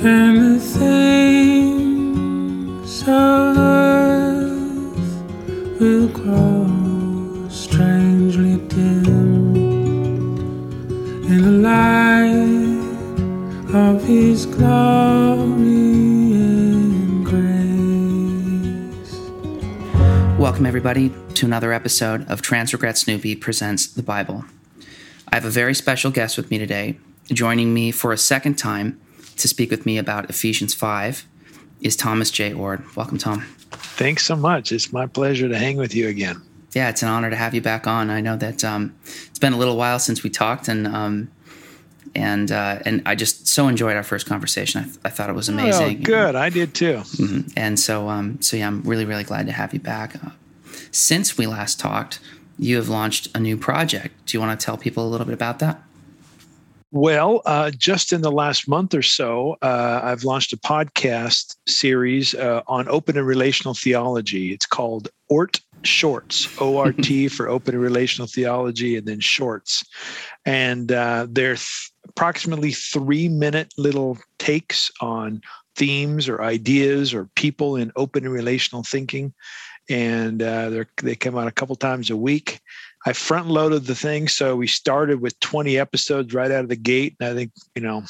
and the things of earth will grow strangely dim in the light of His glory and grace. Welcome, everybody, to another episode of Transregret Snoopy Presents the Bible. I have a very special guest with me today. Joining me for a second time to speak with me about Ephesians 5 is Thomas J. Oord. Welcome, Tom. Thanks so much. It's my pleasure to hang with you again. Yeah, it's an honor to have you back on. I know that um, it's been a little while since we talked, and um, and uh, and I just so enjoyed our first conversation. I, th- I thought it was amazing. Oh, good. I did too. Mhm. And so, um, so yeah, I'm really, really glad to have you back. Uh, since we last talked, you have launched a new project. Do you want to tell people a little bit about that? Well, uh, just in the last month or so, uh, I've launched a podcast series uh, on open and relational theology. It's called ORT Shorts, O R T for open and relational theology, and then shorts. And uh, they're th- approximately three minute little takes on themes or ideas or people in open and relational thinking. And uh, they're, they come out a couple times a week. I front loaded the thing, so we started with 20 episodes right out of the gate. And I think you know,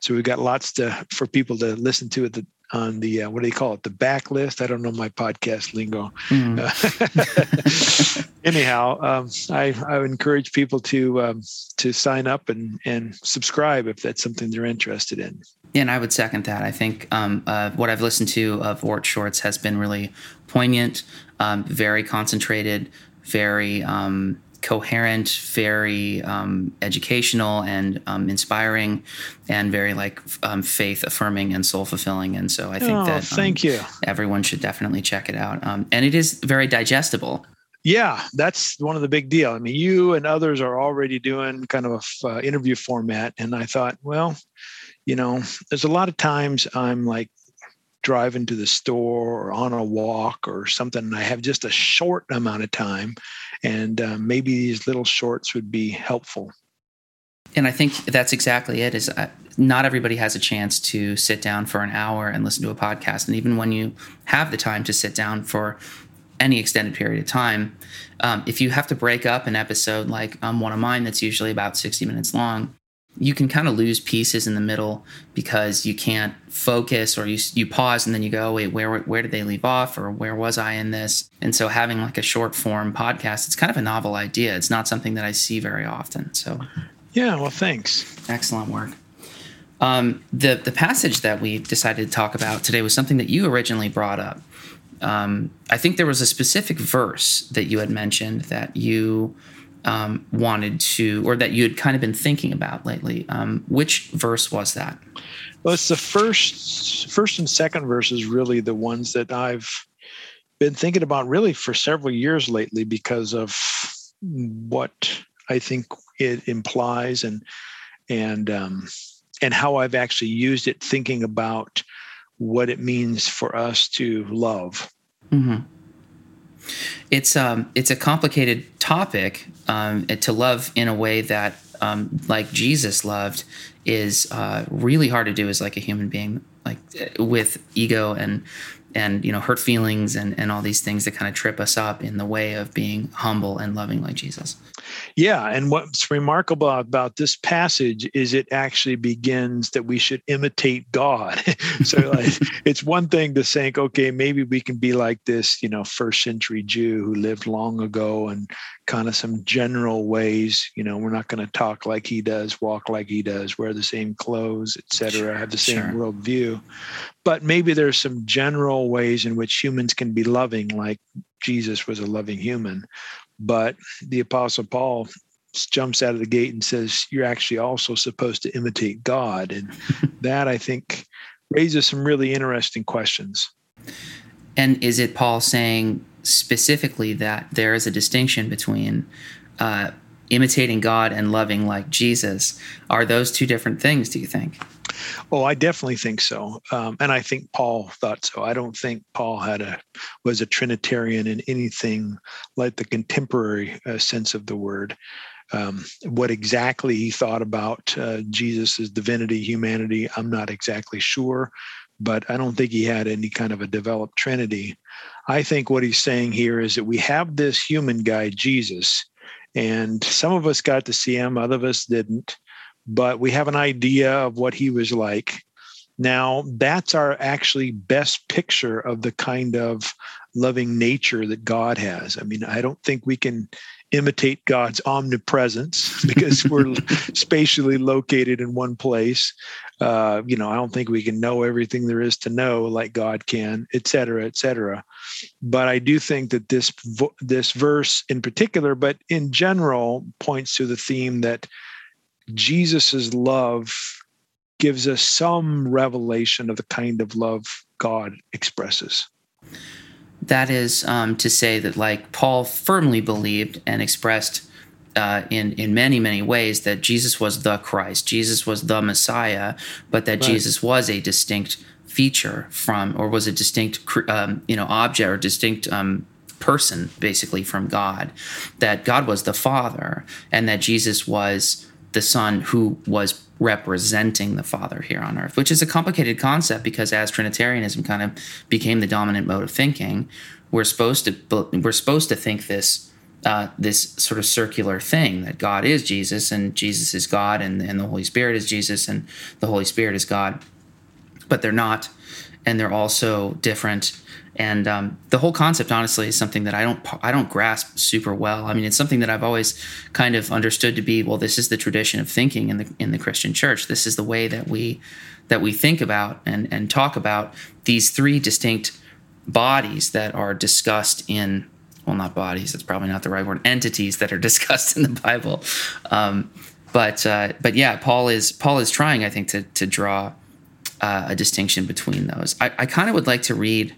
so we've got lots to for people to listen to at the on the uh, what do you call it the backlist. I don't know my podcast lingo. Uh, anyhow, um, I I would encourage people to um, to sign up and and subscribe if that's something they're interested in. Yeah, and I would second that. I think um, uh, what I've listened to of Ort Shorts has been really poignant, um, very concentrated, very um, coherent, very um, educational and um, inspiring, and very like um, faith affirming and soul fulfilling. And so I think Oh, that um, thank you. everyone should definitely check it out. Um, and it is very digestible. Yeah, that's one of the big deal. I mean, you and others are already doing kind of a uh, interview format, and I thought, well, you know, there's a lot of times I'm like driving to the store or on a walk or something, and I have just a short amount of time, and uh, maybe these little shorts would be helpful. And I think that's exactly it. Is uh, not everybody has a chance to sit down for an hour and listen to a podcast. And even when you have the time to sit down for any extended period of time, um, if you have to break up an episode like um, one of mine that's usually about 60 minutes long, you can kind of lose pieces in the middle because you can't focus or you you pause and then you go wait where where did they leave off or where was I in this and so having like a short form podcast it's kind of a novel idea it's not something that I see very often so Yeah, well, thanks. Excellent work. Um, the the passage that we decided to talk about today was something that you originally brought up. Um, I think there was a specific verse that you had mentioned that you um, wanted to, or that you had kind of been thinking about lately. Um, which verse was that? Well, it's the first, first and second verses really the ones that I've been thinking about really for several years lately because of what I think it implies and and um, and how I've actually used it, thinking about what it means for us to love. hmm It's um it's a complicated topic. Um, to love in a way that um, like Jesus loved is uh, really hard to do as like a human being, like uh, with ego and and you know hurt feelings and and all these things that kind of trip us up in the way of being humble and loving like Jesus. Yeah, and what's remarkable about this passage is it actually begins that we should imitate God. so like, it's one thing to think, okay, maybe we can be like this, you know, first century Jew who lived long ago and kind of some general ways, you know, we're not going to talk like he does, walk like he does, wear the same clothes, etc., have the same Sure. worldview. But maybe there's some general ways in which humans can be loving, like Jesus was a loving human. But the Apostle Paul jumps out of the gate and says, You're actually also supposed to imitate God. And that, I think, raises some really interesting questions. And is it Paul saying specifically that there is a distinction between uh, imitating God and loving like Jesus? Are those two different things? Do you think? Oh, I definitely think so, um, and I think Paul thought so. I don't think Paul had a was a Trinitarian in anything like the contemporary uh, sense of the word. Um, what exactly he thought about uh, Jesus' divinity, humanity, I'm not exactly sure, but I don't think he had any kind of a developed Trinity. I think what he's saying here is that we have this human guy, Jesus, and some of us got to see him, other of us didn't, but we have an idea of what he was like. Now, that's our actually best picture of the kind of loving nature that God has. I mean, I don't think we can imitate God's omnipresence because we're spatially located in one place. Uh, you know, I don't think we can know everything there is to know like God can, et cetera, et cetera. But I do think that this this verse in particular, but in general, points to the theme that Jesus's love gives us some revelation of the kind of love God expresses. That is um, to say that, like Paul firmly believed and expressed uh, in in many many ways that Jesus was the Christ, Jesus was the Messiah, but that right. Jesus was a distinct feature from, or was a distinct um, you know object or distinct um, person basically from God. That God was the Father, and that Jesus was the Son who was representing the Father here on earth, which is a complicated concept because as Trinitarianism kind of became the dominant mode of thinking, we're supposed to we're supposed to think this uh, this sort of circular thing that God is Jesus and Jesus is God and, and the Holy Spirit is Jesus and the Holy Spirit is God, but they're not, and they're also different and um, the whole concept honestly is something that i don't i don't grasp super well. I mean it's something that i've always kind of understood to be well this is the tradition of thinking in the in the christian church. This is the way that we that we think about and and talk about these three distinct bodies that are discussed in well not bodies that's probably not the right word entities that are discussed in the bible. Um, but uh, but yeah paul is paul is trying i think to to draw uh, a distinction between those. I, I kind of would like to read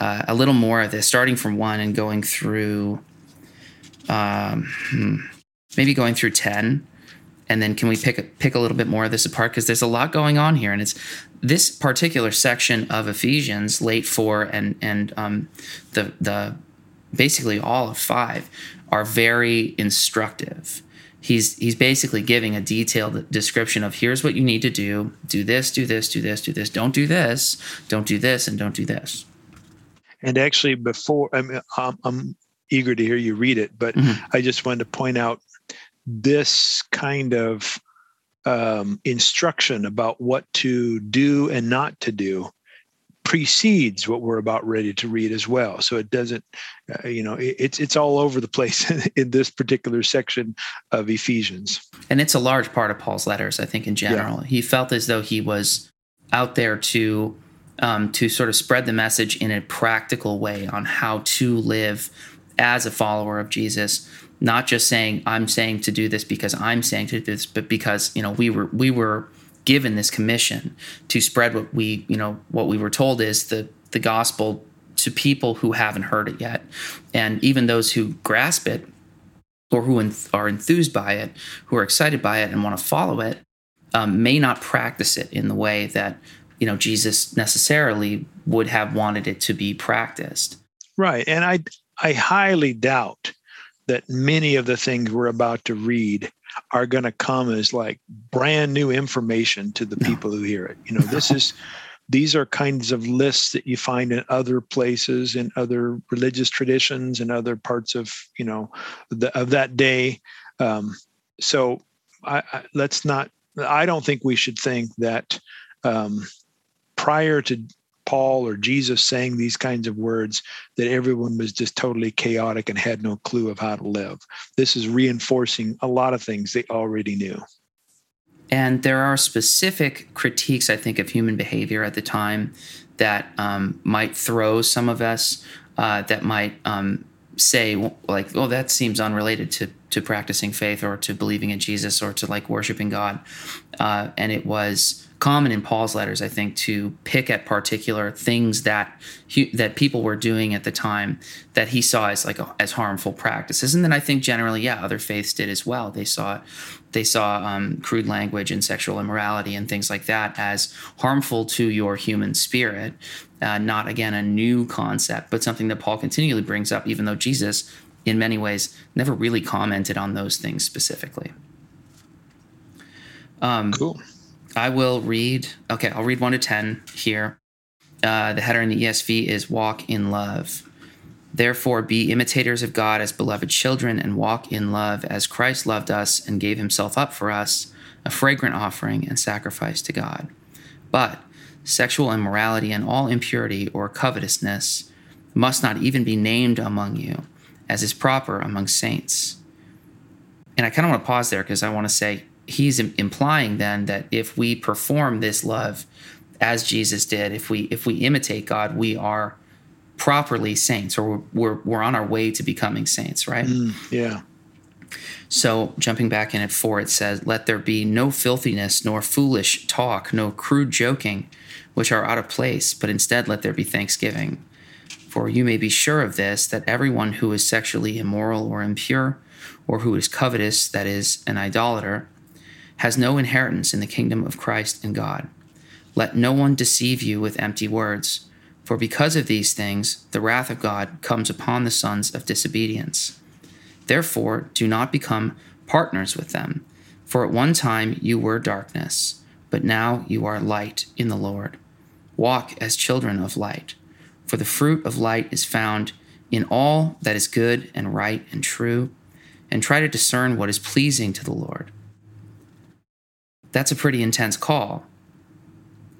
uh, a little more of this, starting from one and going through, um, hmm, maybe going through ten, and then can we pick a, pick a little bit more of this apart? Because there's a lot going on here, and it's this particular section of Ephesians, late four and and um, the the basically all of five are very instructive. He's he's basically giving a detailed description of here's what you need to do, do this, do this, do this, do this, don't do this, don't do this, and don't do this. And actually, before I mean, I'm, I'm eager to hear you read it, but mm-hmm. I just wanted to point out this kind of um, instruction about what to do and not to do precedes what we're about ready to read as well. So it doesn't, uh, you know, it, it's it's all over the place in this particular section of Ephesians. And it's a large part of Paul's letters, I think, in general. Yeah. He felt as though he was out there to um, to sort of spread the message in a practical way on how to live as a follower of Jesus. Not just saying I'm saying to do this because I'm saying to do this, but because you know we were we were given this commission to spread what we you know what we were told is the the gospel to people who haven't heard it yet, and even those who grasp it or who are enthused by it, who are excited by it and want to follow it, um, may not practice it in the way that you know Jesus necessarily would have wanted it to be practiced. Right, and I I highly doubt that many of the things we're about to read are going to come as like brand new information to the no. people who hear it. You know, no. this is these are kinds of lists that you find in other places in other religious traditions and other parts of you know the, of that day um, so I, I, let's not i don't think we should think that um, prior to Paul or Jesus saying these kinds of words that everyone was just totally chaotic and had no clue of how to live. This is reinforcing a lot of things they already knew. And there are specific critiques, I think, of human behavior at the time that um, might throw some of us, uh, that might um, say, like, oh, that seems unrelated to, to practicing faith or to believing in Jesus or to like worshiping God. Uh, and it was common in Paul's letters, I think, to pick at particular things that he, that people were doing at the time that he saw as like as harmful practices, and then I think generally, yeah, other faiths did as well. They saw they saw um, crude language and sexual immorality and things like that as harmful to your human spirit. Uh, not again a new concept, but something that Paul continually brings up, even though Jesus in many ways, never really commented on those things specifically. Um, Cool. I will read. Okay, I'll read one to ten here. Uh, the header in the ESV is "Walk in love." Therefore, be imitators of God as beloved children, and walk in love as Christ loved us and gave Himself up for us, a fragrant offering and sacrifice to God. But sexual immorality and all impurity or covetousness must not even be named among you, as is proper among saints. And I kind of want to pause there because I want to say he's implying then that if we perform this love as Jesus did, if we if we imitate God, we are properly saints, or we're we're, we're on our way to becoming saints, right? Mm, yeah. So, jumping back in at four, it says, Let there be no filthiness, nor foolish talk, no crude joking, which are out of place, but instead let there be thanksgiving. For you may be sure of this, that everyone who is sexually immoral or impure, or who is covetous, that is, an idolater, has no inheritance in the kingdom of Christ and God. Let no one deceive you with empty words, for because of these things, the wrath of God comes upon the sons of disobedience. Therefore, do not become partners with them. For at one time you were darkness, but now you are light in the Lord. Walk as children of light. For the fruit of light is found in all that is good and right and true, and try to discern what is pleasing to the Lord. That's a pretty intense call.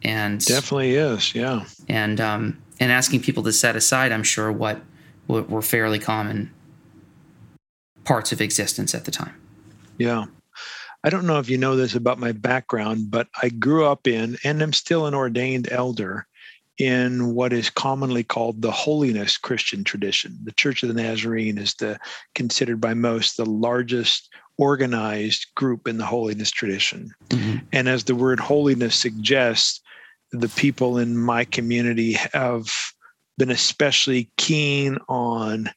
And Definitely is. Yeah. and um, and asking people to set aside, I'm sure, what, what were fairly common parts of existence at the time. Yeah. I don't know if you know this about my background, but I grew up in and am still an ordained elder in what is commonly called the holiness Christian tradition. The Church of the Nazarene is the considered by most the largest organized group in the holiness tradition. And as the word holiness suggests, the people in my community have been especially keen on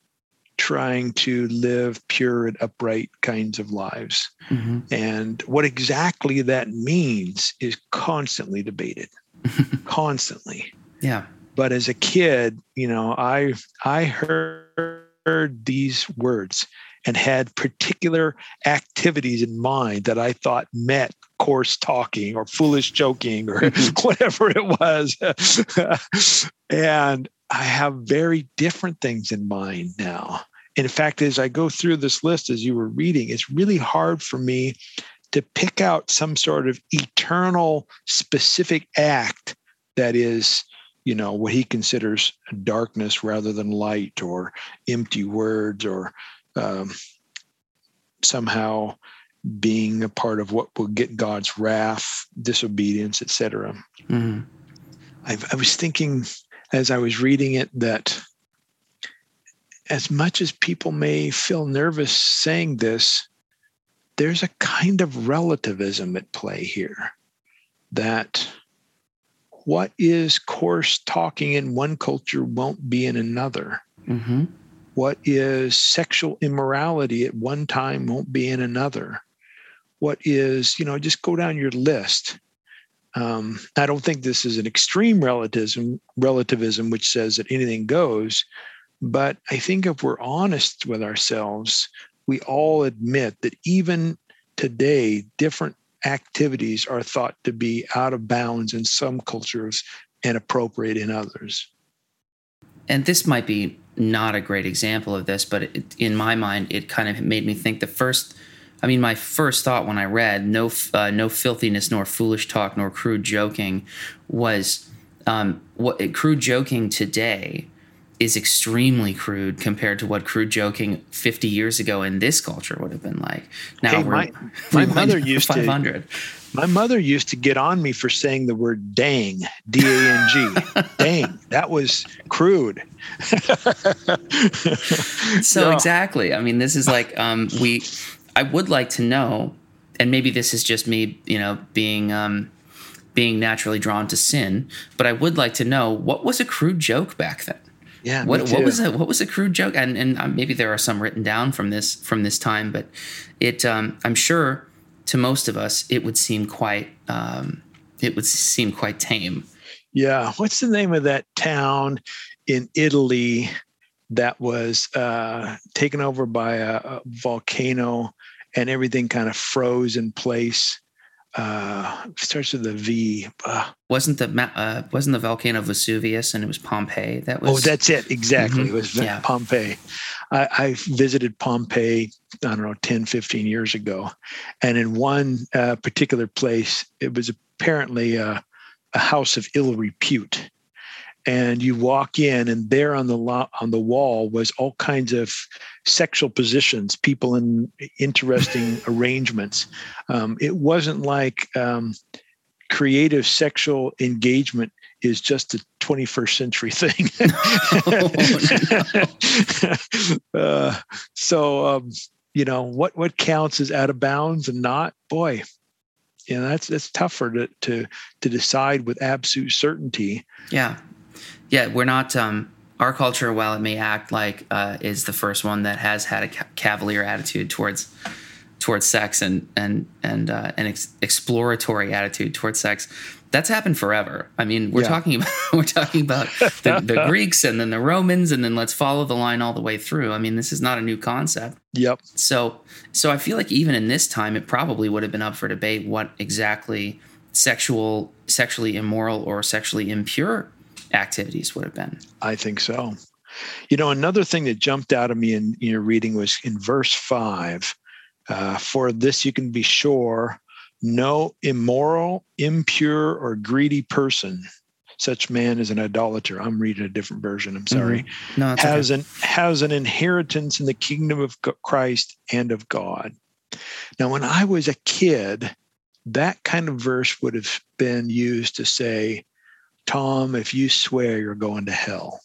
trying to live pure and upright kinds of lives. Mhm. And what exactly that means is constantly debated, constantly. Yeah. But as a kid, you know, I I heard these words and had particular activities in mind that I thought met coarse talking or foolish joking or whatever it was. and I have very different things in mind now. In fact, as I go through this list, as you were reading, it's really hard for me to pick out some sort of eternal specific act that is you know what he considers darkness rather than light or empty words or um, somehow being a part of what will get god's wrath disobedience etc Mhm. I, I was thinking as i was reading it that as much as people may feel nervous saying this there's a kind of relativism at play here that what is coarse talking in one culture won't be in another. Mhm. What is sexual immorality at one time won't be in another. What is, you know, just go down your list. Um, I don't think this is an extreme relativism, relativism which says that anything goes, but I think if we're honest with ourselves, we all admit that even today, different activities are thought to be out of bounds in some cultures and appropriate in others. And this might be not a great example of this, but it, in my mind, it kind of made me think the first. I mean, my first thought when I read "no, uh, no filthiness, nor foolish talk, nor crude joking," was um, what crude joking today is extremely crude compared to what crude joking 50 years ago in this culture would have been like. Now Hey, we're my- my mother used to- 500. My mother used to get on me for saying the word dang, D A N G. dang. That was crude. So Yeah. exactly. I mean, this is like um, we. I would like to know, and maybe this is just me, you know, being um, being naturally drawn to sin. But I would like to know what was a crude joke back then. Yeah. What what was a what was a crude joke? And and um, maybe there are some written down from this from this time, but it um, I'm sure to most of us it would seem quite um, it would seem quite tame. Yeah. What's the name of that town in Italy that was uh, taken over by a, a, volcano and everything kind of froze in place. Uh, starts with a V. Uh, wasn't the uh, wasn't the volcano Vesuvius and it was Pompeii? That was. Oh, that's it. Exactly. Mm-hmm. It was yeah. Pompeii. I, I, visited Pompeii. I don't know, 10, 15 years ago, and in one uh, particular place, it was apparently a, a house of ill repute and you walk in and there on the lo- on the wall was all kinds of sexual positions people in interesting arrangements. Um, it wasn't like um, creative sexual engagement is just a 21st century thing. Uh, so um, you know what what counts as out of bounds and not? Boy you know that's that's tougher to to to decide with absolute certainty yeah yeah, we're not. Um, our culture, while it may act like uh, is the first one that has had a ca- cavalier attitude towards towards sex and and and uh, an ex- exploratory attitude towards sex, that's happened forever. I mean, we're yeah. talking about we're talking about the, the Greeks and then the Romans, and then let's follow the line all the way through. I mean, this is not a new concept. Yep. So so I feel like even in this time, it probably would have been up for debate what exactly sexual sexually immoral or sexually impure activities would have been. I think so. You know, another thing that jumped out of me in your reading was in verse five. Uh, For this you can be sure, no immoral, impure, or greedy person, such man is an idolater. I'm reading a different version. I'm sorry. Mm-hmm. No, has okay. an has an inheritance in the kingdom of Christ and of God. Now, when I was a kid, that kind of verse would have been used to say, Tom, if you swear you're going to hell,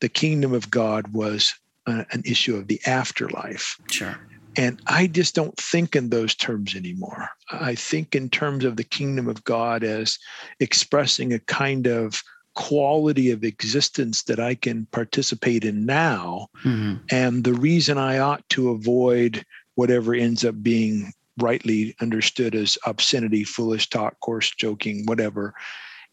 the kingdom of God was a, an issue of the afterlife. Sure. And I just don't think in those terms anymore. I think in terms of the kingdom of God as expressing a kind of quality of existence that I can participate in now. Mm-hmm. And the reason I ought to avoid whatever ends up being rightly understood as obscenity, foolish talk, coarse joking, whatever,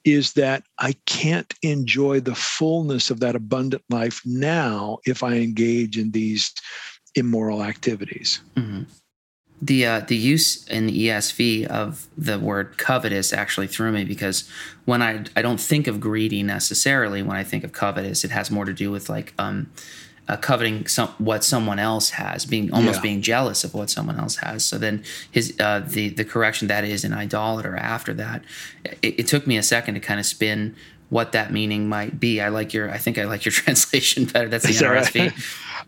is that I can't enjoy the fullness of that abundant life now if I engage in these immoral activities. Mm-hmm. The uh, the use in the ESV of the word covetous actually threw me because when I I don't think of greedy necessarily when I think of covetous, it has more to do with like um, uh, coveting some what someone else has, being almost yeah. being jealous of what someone else has. So then his uh, the the correction that is an idolater after that. It, it, took me a second to kind of spin what that meaning might be. I like your I think I like your translation better. That's the NRSV. Right?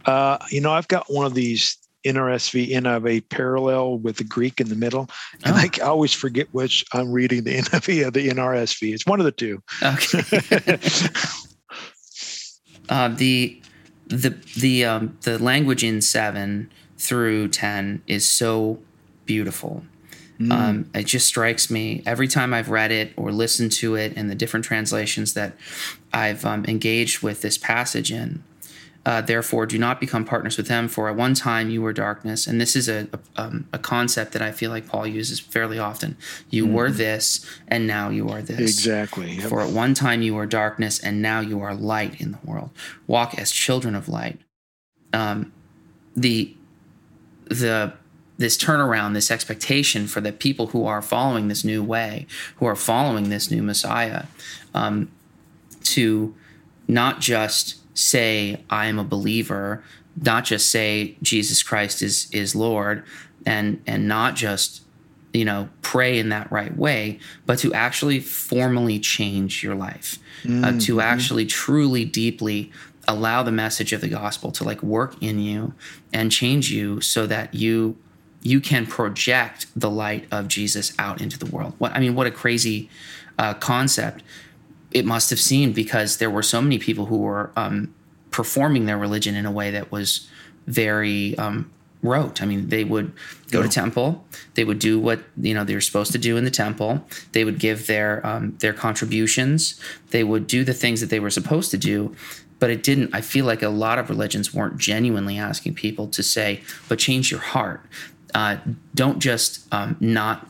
Uh, you know, I've got one of these NRSV NIV parallel with the Greek in the middle. And oh. I always forget which I'm reading the NIV or the NRSV. It's one of the two. Okay. uh, the the the um, the language in seven through ten is so beautiful. Mm. Um, it just strikes me every time I've read it or listened to it and the different translations that I've um, engaged with this passage in. Uh, therefore, do not become partners with them, for at one time you were darkness. And this is a, a, um, a concept that I feel like Paul uses fairly often. You mm-hmm. were this, and now you are this. Exactly. Yep. For at one time you were darkness, and now you are light in the world. Walk as children of light. Um, the the this turnaround, this expectation for the people who are following this new way, who are following this new Messiah, um, to not just say I am a believer, not just say Jesus Christ is is Lord, and and not just you know pray in that right way, but to actually formally change your life, mm-hmm. uh, to mm-hmm. actually truly deeply allow the message of the gospel to like work in you and change you so that you you can project the light of Jesus out into the world. What I mean, what a crazy uh, concept it must have seemed because there were so many people who were um, performing their religion in a way that was very um, rote. I mean, they would go yeah. to temple, they would do what you know they were supposed to do in the temple. They would give their um, their contributions. They would do the things that they were supposed to do. But it didn't. I feel like a lot of religions weren't genuinely asking people to say, "But change your heart. Uh, don't just um, not,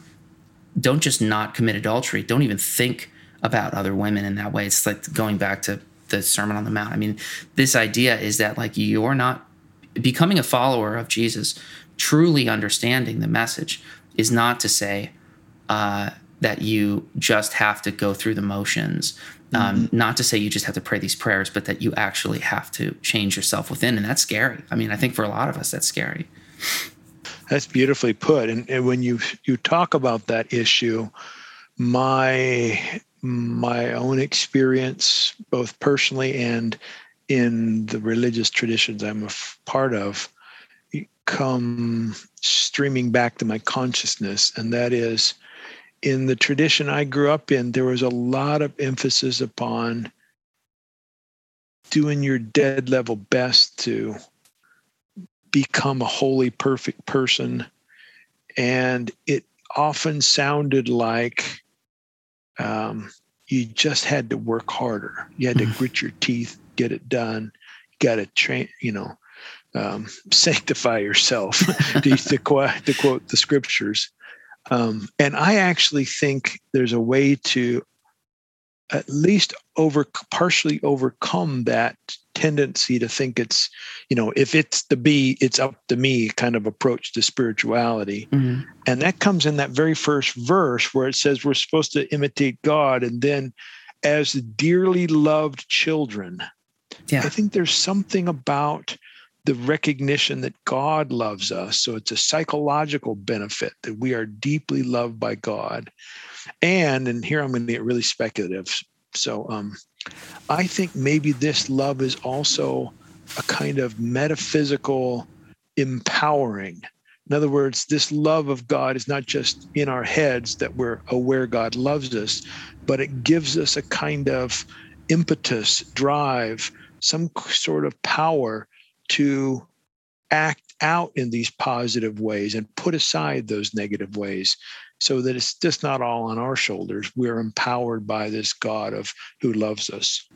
don't just not commit adultery. Don't even think about other women in that way. It's like going back to the Sermon on the Mount. I mean, this idea is that like you're not becoming a follower of Jesus, truly understanding the message is not to say uh, that you just have to go through the motions. Um, mm-hmm. Not to say you just have to pray these prayers, but that you actually have to change yourself within, and that's scary. I mean, I think for a lot of us, that's scary. That's beautifully put. And, and when you you talk about that issue, my my own experience, both personally and in the religious traditions I'm a f- part of, come streaming back to my consciousness, and that is in the tradition I grew up in, there was a lot of emphasis upon doing your dead level best to become a wholly perfect person. And it often sounded like um, you just had to work harder. You had to mm. grit your teeth, get it done. You got to train, you know, um, sanctify yourself, to, to, quote, to quote the scriptures. Um, and I actually think there's a way to at least over partially overcome that tendency to think it's you know if it's the be it's up to me kind of approach to spirituality mm-hmm. and that comes in that very first verse where it says we're supposed to imitate god and then as dearly loved children yeah. i think there's something about the recognition that God loves us. So it's a psychological benefit that we are deeply loved by God. And, and here I'm going to get really speculative. So um, I think maybe this love is also a kind of metaphysical empowering. In other words, this love of God is not just in our heads that we're aware God loves us, but it gives us a kind of impetus, drive, some sort of power to act out in these positive ways and put aside those negative ways so that it's just not all on our shoulders we're empowered by this god of who loves us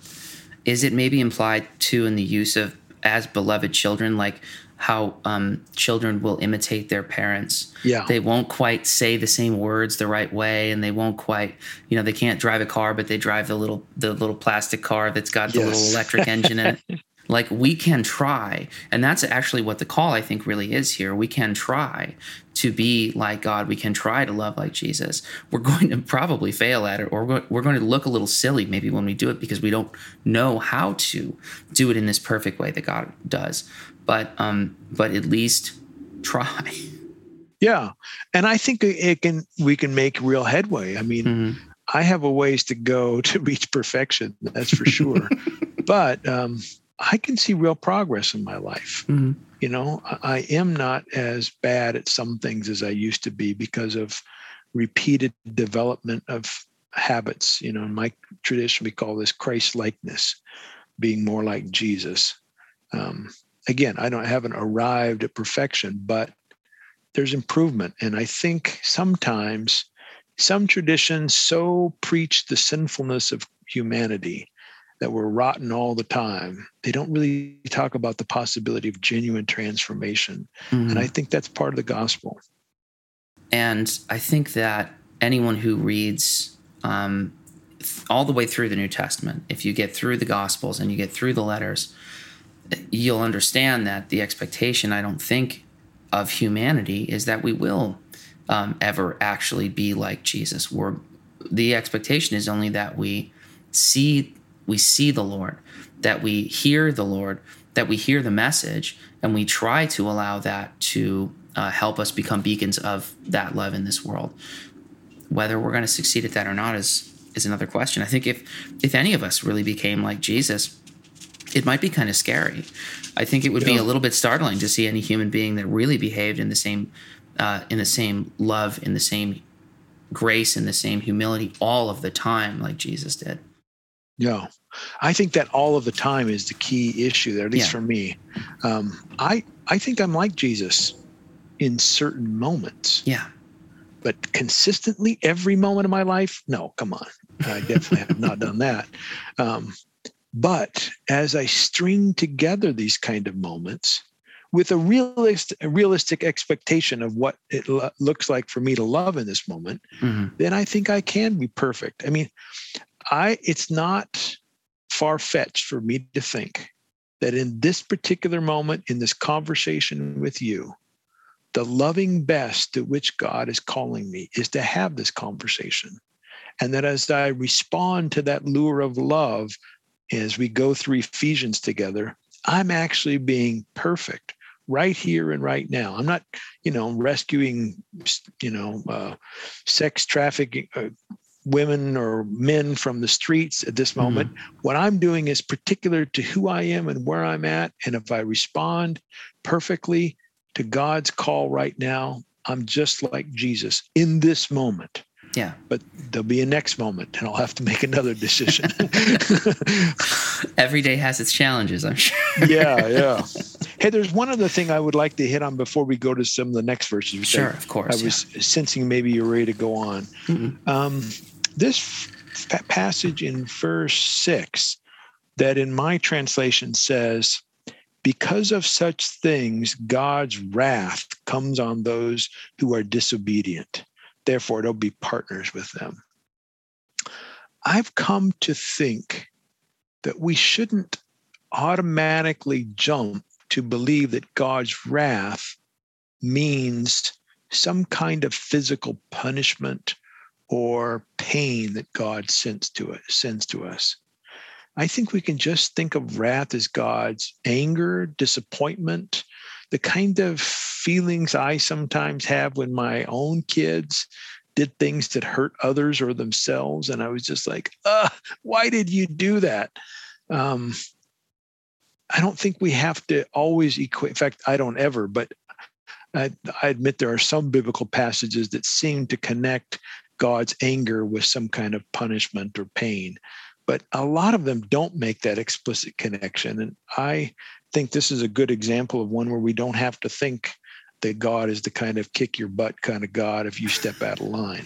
is it maybe implied too in the use of as beloved children like how um, children will imitate their parents. Yeah. They won't quite say the same words the right way and they won't quite, you know, they can't drive a car, but they drive the little the little plastic car that's got the yes. little electric engine in it. like we can try and that's actually what the call i think really is here. We can try to be like god. We can try to love like jesus. We're going to probably fail at it or we're going to look a little silly maybe when we do it because we don't know how to do it in this perfect way that god does. But um but at least try. Yeah. And i think it can we can make real headway. I mean mm-hmm. i have a ways to go to reach perfection that's for sure. But um I can see real progress in my life. Mm-hmm. You know, I am not as bad at some things as I used to be because of repeated development of habits. You know, in my tradition, we call this Christ likeness, being more like Jesus. Um, again, I don't haven't arrived at perfection, but there's improvement. And I think sometimes some traditions so preach the sinfulness of humanity that we're rotten all the time, they don't really talk about the possibility of genuine transformation. Mm-hmm. And I think that's part of the gospel. And I think that anyone who reads um, all the way through the New Testament, if you get through the Gospels and you get through the letters, you'll understand that the expectation, I don't think, of humanity is that we will um, ever actually be like Jesus. We're, the expectation is only that we see we see the Lord, that we hear the Lord, that we hear the message, and we try to allow that to uh, help us become beacons of that love in this world. Whether we're going to succeed at that or not is is another question. I think if if any of us really became like Jesus, it might be kind of scary. I think it would yeah. be a little bit startling to see any human being that really behaved in the same uh, in the same love, in the same grace, in the same humility all of the time, like Jesus did. Yeah, I think that all of the time is the key issue there, at least yeah. for me. Um, I I think I'm like Jesus in certain moments. Yeah. But consistently every moment of my life, no, come on. I definitely have not done that. Um, but as I string together these kind of moments with a realistic, a realistic expectation of what it lo- looks like for me to love in this moment, mm-hmm. then I think I can be perfect. I mean, I it's not far fetched for me to think that in this particular moment, in this conversation with you, the loving best to which God is calling me is to have this conversation. And that as I respond to that lure of love, as we go through Ephesians together, I'm actually being perfect right here and right now. I'm not, you know, rescuing, you know, uh, sex trafficking uh, women or men from the streets at this moment. Mm-hmm. What I'm doing is particular to who I am and where I'm at. And if I respond perfectly to God's call right now, I'm just like Jesus in this moment. Yeah. But there'll be a next moment and I'll have to make another decision. Every day has its challenges, I'm sure. yeah, yeah. Hey, there's one other thing I would like to hit on before we go to some of the next verses. Sure, I, of course. I was yeah. sensing maybe you're ready to go on. Mm-hmm. Um, this f- passage in verse six, that in my translation says, because of such things, God's wrath comes on those who are disobedient. Therefore, it'll be partners with them. I've come to think that we shouldn't automatically jump to believe that God's wrath means some kind of physical punishment or pain that God sends to us, sends to us. I think we can just think of wrath as God's anger, disappointment, the kind of feelings I sometimes have when my own kids did things that hurt others or themselves. And I was just like, why did you do that? Um, I don't think we have to always equate. In fact, I don't ever, but I, I admit there are some biblical passages that seem to connect God's anger with some kind of punishment or pain. But a lot of them don't make that explicit connection. And I think this is a good example of one where we don't have to think that God is the kind of kick your butt kind of God if you step out of line.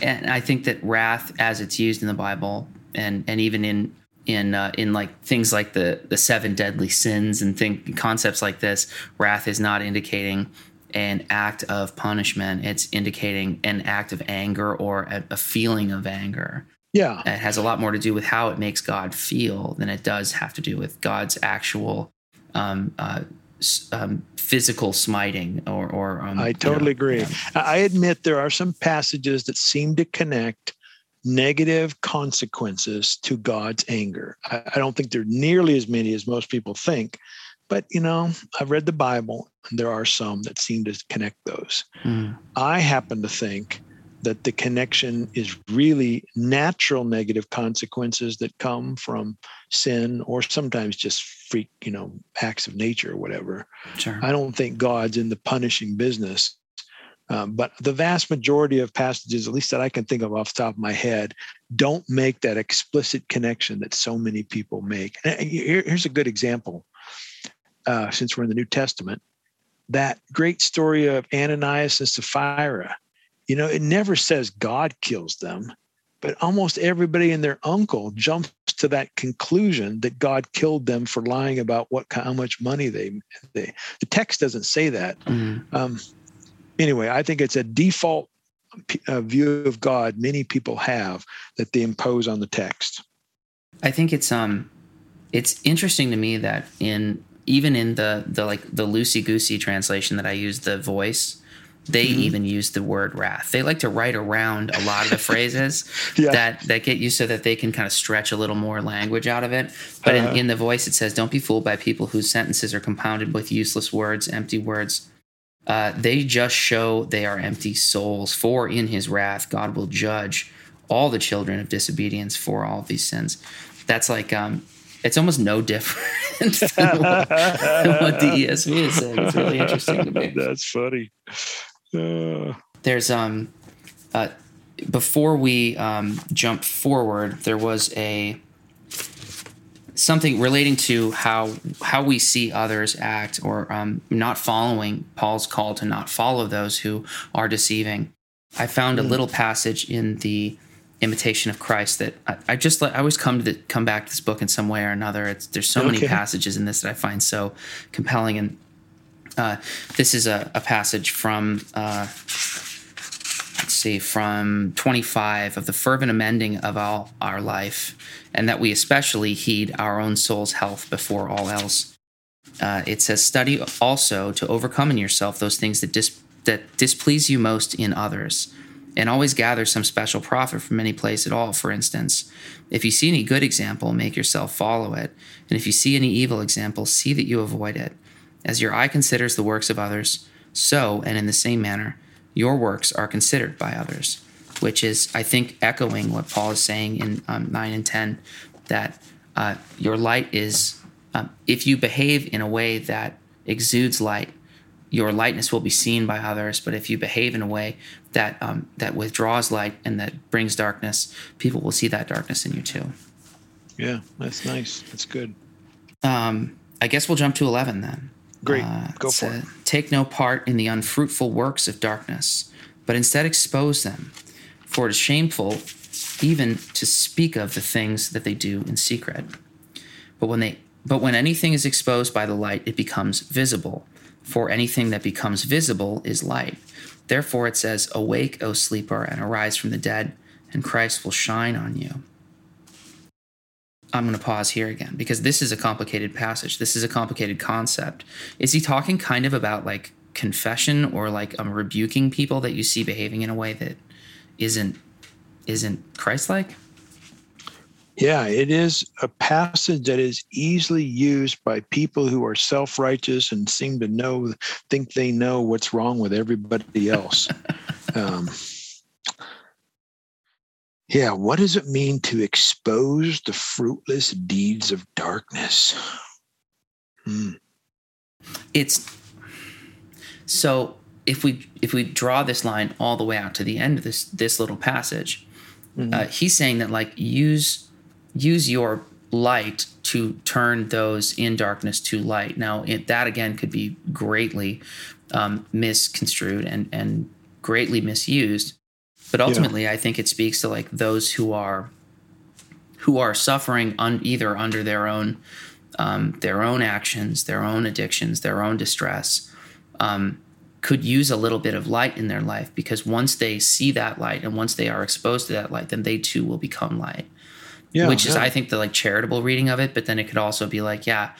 And I think that wrath, as it's used in the Bible, and and even in in uh, in like things like the the seven deadly sins and think concepts like this, wrath is not indicating an act of punishment. It's indicating an act of anger or a, a feeling of anger. Yeah, it has a lot more to do with how it makes God feel than it does have to do with God's actual um, uh, um, physical smiting or. or um, I totally you know, agree. I admit there are some passages that seem to connect negative consequences to God's anger. I, I don't think there are nearly as many as most people think, but you know, I've read the Bible and there are some that seem to connect those. Mm. I happen to think that the connection is really natural negative consequences that come from sin or sometimes just freak, you know, acts of nature or whatever. Sure. I don't think God's in the punishing business. Um, but the vast majority of passages, at least that I can think of off the top of my head, don't make that explicit connection that so many people make. And here, here's a good example. Uh, since we're in the New Testament, that great story of Ananias and Sapphira you know, it never says God kills them, but almost everybody and their uncle jumps to that conclusion that God killed them for lying about what how much money they they. The text doesn't say that. Mm-hmm. Um, anyway, I think it's a default uh, view of God many people have that they impose on the text. I think it's um, it's interesting to me that in even in the the like the loosey goosey translation that I use, the voice they mm-hmm. even use the word wrath. They like to write around a lot of the phrases yeah. that that get you so that they can kind of stretch a little more language out of it. But uh-huh. in, in the voice, it says, "Don't be fooled by people whose sentences are compounded with useless words, empty words." Uh, they just show they are empty souls. For in His wrath, God will judge all the children of disobedience for all of these sins. That's like um, it's almost no different than, what, than what the ESV is saying. It's really interesting to me. That's funny. Uh. There's um, uh, before we um, jump forward, there was a something relating to how how we see others act or um, not following Paul's call to not follow those who are deceiving. I found a hmm. little passage in the imitation of Christ that I, I just I always come to the, come back to this book in some way or another. It's, there's so okay. many passages in this that I find so compelling and uh, this is a, a, passage from, uh, let's see from 25 of the fervent amending of all our life, and that we especially heed our own soul's health before all else. Uh, it says, study also to overcome in yourself those things that dis- that displease you most in others, and always gather some special profit from any place at all. For instance, if you see any good example, make yourself follow it, and if you see any evil example, see that you avoid it. As your eye considers the works of others, so and in the same manner your works are considered by others, which is, I think, echoing what Paul is saying in um, 9 and 10 that uh, your light is, um, if you behave in a way that exudes light, your lightness will be seen by others. But if you behave in a way that um, that withdraws light and that brings darkness, people will see that darkness in you too. Yeah, that's nice. That's good. Um, I guess we'll jump to 11 then. Great. Uh, Go for it. Take no part in the unfruitful works of darkness, but instead expose them. For it is shameful even to speak of the things that they do in secret. But when they but when anything is exposed by the light, it becomes visible. For anything that becomes visible is light. Therefore it says, Awake, O sleeper, and arise from the dead, and Christ will shine on you. I'm going to pause here again because this is a complicated passage. This is a complicated concept. Is he talking kind of about like confession or like um, rebuking people that you see behaving in a way that isn't isn't Christ-like? Yeah, it is a passage that is easily used by people who are self-righteous and seem to know think they know what's wrong with everybody else. um, yeah, what does it mean to expose the fruitless deeds of darkness? Hmm. It's so if we if we draw this line all the way out to the end of this this little passage, mm-hmm. uh, he's saying that like use use your light to turn those in darkness to light. Now it, that again could be greatly um, misconstrued and and greatly misused but ultimately yeah. i think it speaks to like those who are who are suffering un, either under their own um, their own actions their own addictions their own distress um, could use a little bit of light in their life because once they see that light and once they are exposed to that light then they too will become light yeah, which is i think the like charitable reading of it but then it could also be like yeah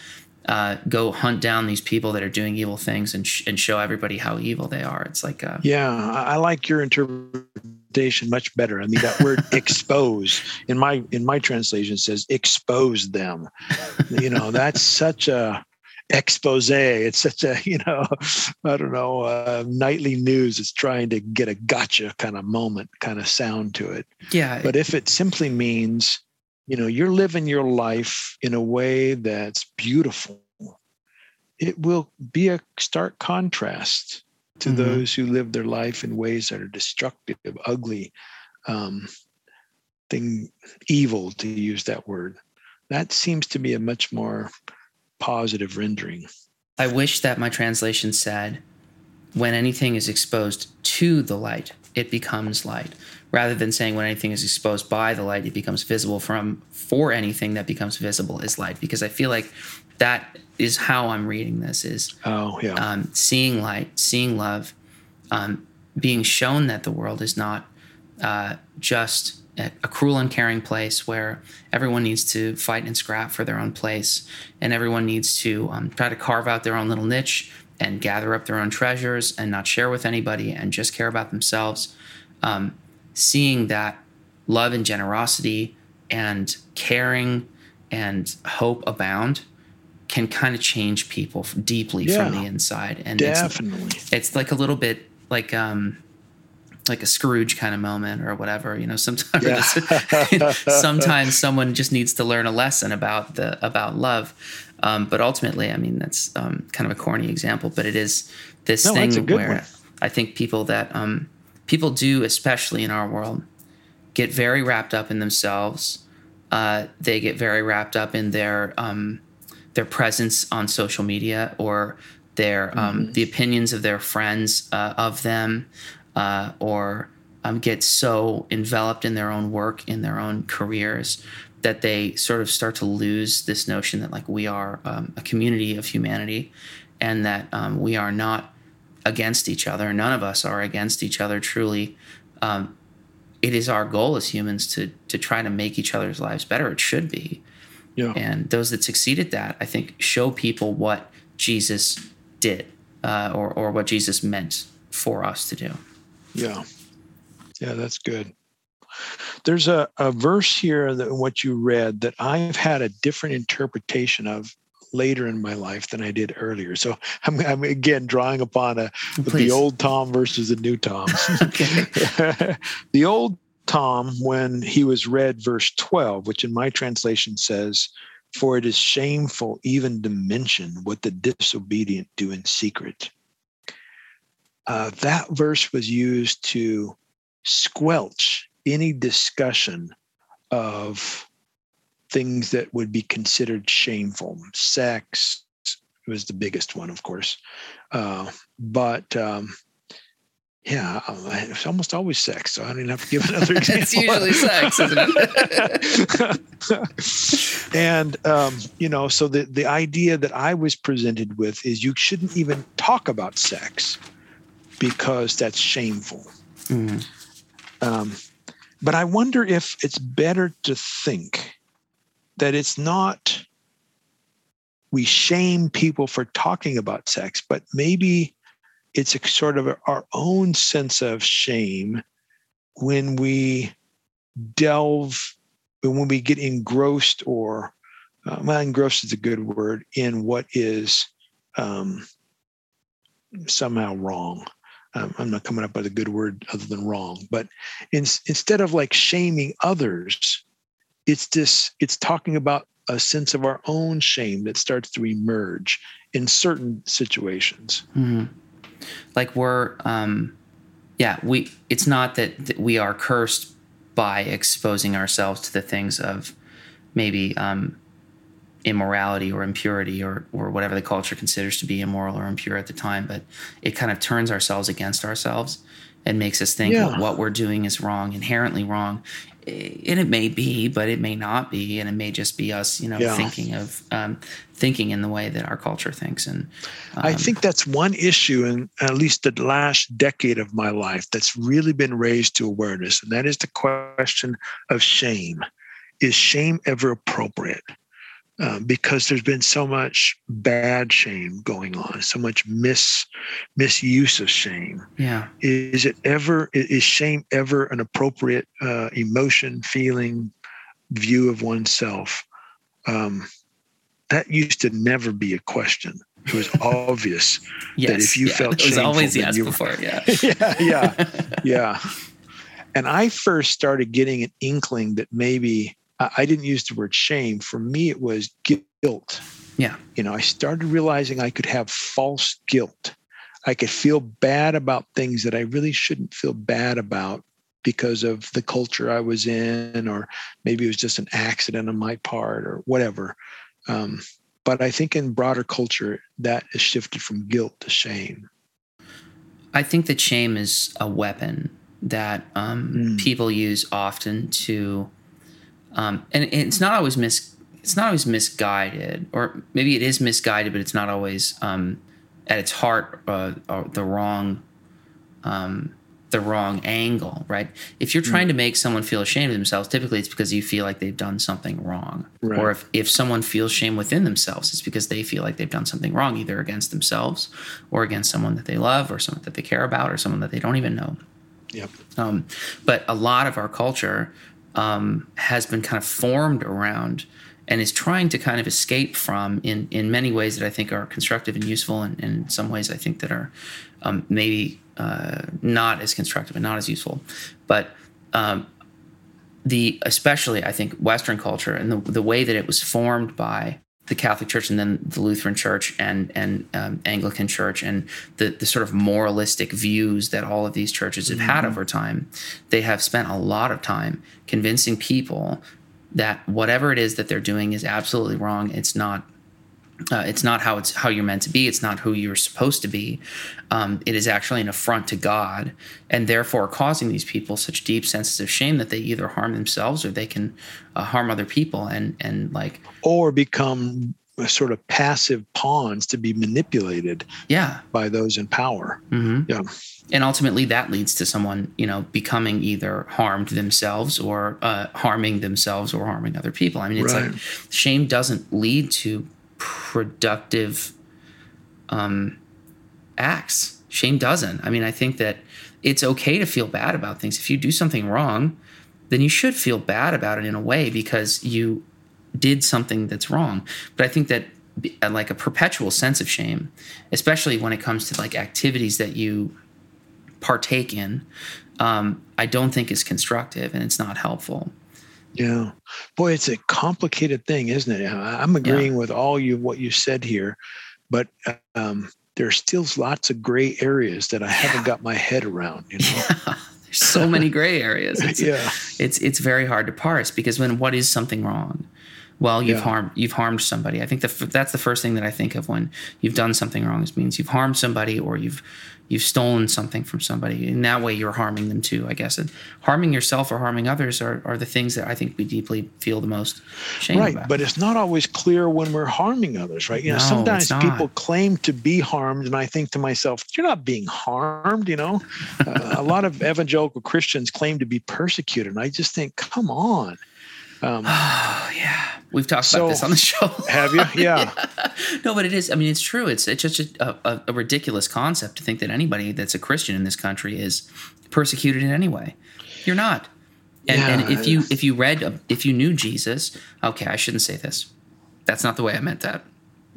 uh, go hunt down these people that are doing evil things and, sh- and show everybody how evil they are. It's like, uh, yeah, I like your interpretation much better. I mean, that word expose in my, in my translation says expose them, you know, that's such a, expose it's such a you know i don't know uh, nightly news is trying to get a gotcha kind of moment kind of sound to it yeah but if it simply means you know you're living your life in a way that's beautiful. It will be a stark contrast to mm-hmm. those who live their life in ways that are destructive ugly um, thing evil to use that word. That seems to be a much more positive rendering. I wish that my translation said when anything is exposed to the light it becomes light rather than saying when anything is exposed by the light it becomes visible from for anything that becomes visible is light. Because i feel like that is how i'm reading this is oh yeah. um, seeing light seeing love um, being shown that the world is not uh, just a, a cruel uncaring place where everyone needs to fight and scrap for their own place. And everyone needs to um, try to carve out their own little niche and gather up their own treasures and not share with anybody and just care about themselves. Um, seeing that love and generosity and caring and hope abound can kind of change people deeply yeah, from the inside and definitely it's, it's, like a little bit like um like a scrooge kind of moment or whatever you know sometimes yeah. sometimes someone just needs to learn a lesson about the about love um, but ultimately i mean that's um, kind of a corny example but it is this no, thing where one. i think people that um, people do, especially in our world, get very wrapped up in themselves. Uh, they get very wrapped up in their um, their presence on social media or their um, mm-hmm. the opinions of their friends uh, of them, uh, or um, get so enveloped in their own work, in their own careers, that they sort of start to lose this notion that like we are um, a community of humanity, and that um, we are not against each other. None of us are against each other truly. um, it is our goal as humans to to try to make each other's lives better. It should be. Yeah. And those that succeed at that, I think, show people what Jesus did uh, or, or what Jesus meant for us to do. Yeah. Yeah, that's good. There's a, a verse here that what you read that I've had a different interpretation of later in my life than I did earlier. So I'm, I'm again drawing upon a, the old Tom versus the new Tom. the old Tom, when he was read verse 12, which in my translation says, For it is shameful even to mention what the disobedient do in secret. Uh, that verse was used to squelch any discussion of things that would be considered shameful. Sex was the biggest one, of course. Uh, but um, yeah, it's almost always sex. So I don't even have to give another example. it's usually sex, isn't it? and um, you know, so the the idea that I was presented with is you shouldn't even talk about sex because that's shameful. Mm. Um, but I wonder if it's better to think that it's not we shame people for talking about sex, but maybe it's a sort of our own sense of shame when we delve, when we get engrossed or, uh, well, engrossed is a good word, in what is um, somehow wrong. Um, I'm not coming up with a good word other than wrong, but in, instead of like shaming others, it's this, it's talking about a sense of our own shame that starts to emerge in certain situations. Mm-hmm. Like we're, um, yeah, we. It's not that, that, we are cursed by exposing ourselves to the things of maybe um, immorality or impurity or or whatever the culture considers to be immoral or impure at the time, but it kind of turns ourselves against ourselves and makes us think yeah. what we're doing is wrong, inherently wrong. And it may be, but it may not be, and it may just be us, you know, yeah. thinking of um, thinking in the way that our culture thinks. And um, I think that's one issue in at least the last decade of my life that's really been raised to awareness, and that is the question of shame. Is shame ever appropriate? Um, because there's been so much bad shame going on, so much mis misuse of shame. Yeah, is it ever is shame ever an appropriate uh, emotion, feeling, view of oneself? Um, that used to never be a question. It was obvious yes, that if you yeah, felt it was always yes you were, before. Yeah, yeah, yeah, yeah. And I first started getting an inkling that maybe I didn't use the word shame. For me, it was guilt. Yeah. You know, I started realizing I could have false guilt. I could feel bad about things that I really shouldn't feel bad about because of the culture I was in, or maybe it was just an accident on my part, or whatever. Um, but I think in broader culture, that is shifted from guilt to shame. I think that shame is a weapon that um, mm. people use often to um, and, it's not always mis it's not always misguided, or maybe it is misguided, but it's not always um, at its heart uh, uh the wrong um, the wrong angle, right? If you're trying mm. to make someone feel ashamed of themselves, typically it's because you feel like they've done something wrong. Right. Or if, if someone feels shame within themselves, it's because they feel like they've done something wrong, either against themselves or against someone that they love or someone that they care about or someone that they don't even know. Yep. Um, but a lot of our culture um, has been kind of formed around and is trying to kind of escape from in, in many ways that I think are constructive and useful, and, and in some ways I think that are um, maybe uh, not as constructive and not as useful. But um, the especially I think Western culture and the, the way that it was formed by the Catholic Church and then the Lutheran Church and and um, Anglican Church and the the sort of moralistic views that all of these churches have mm-hmm. had over time, they have spent a lot of time convincing people that whatever it is that they're doing is absolutely wrong. It's not uh, it's not how it's how you're meant to be. It's not who you're supposed to be. Um, it is actually an affront to God, and therefore causing these people such deep senses of shame that they either harm themselves or they can uh, harm other people, and and like or become sort of passive pawns to be manipulated Yeah. by those in power. hmm Yeah. And ultimately, that leads to someone, you know, becoming either harmed themselves or uh, harming themselves or harming other people. I mean, it's Right. like shame doesn't lead to productive um, acts. Shame doesn't. I mean, I think that it's okay to feel bad about things. If you do something wrong, then you should feel bad about it in a way because you did something that's wrong. But I think that uh, like a perpetual sense of shame, especially when it comes to like activities that you partake in, um, I don't think is constructive and it's not helpful. Yeah. Boy, it's a complicated thing, isn't it? I'm agreeing with all you what you said here, but um, there's still lots of gray areas that I haven't got my head around. You know? There's so many gray areas. It's, yeah. it's it's very hard to parse because when what is something wrong? Well, you've Yeah. harmed you've harmed somebody. I think the, f- that's the first thing that I think of when you've done something wrong. It means you've harmed somebody or you've you've stolen something from somebody. In that way, you're harming them too. I guess and harming yourself or harming others are, are the things that I think we deeply feel the most shame Right. about. But it's not always clear when we're harming others, right? You know, No, sometimes people claim to be harmed, and I think to myself, you're not being harmed, you know? uh, a lot of evangelical Christians claim to be persecuted, and I just think, come on. Um, oh yeah, we've talked So- about this on the show. have you? Yeah. no, but it is. I mean, it's true. It's it's just a, a, a ridiculous concept to think that anybody that's a Christian in this country is persecuted in any way. You're not. And, and if you if you read if you knew Jesus, okay, I shouldn't say this. That's not the way I meant that.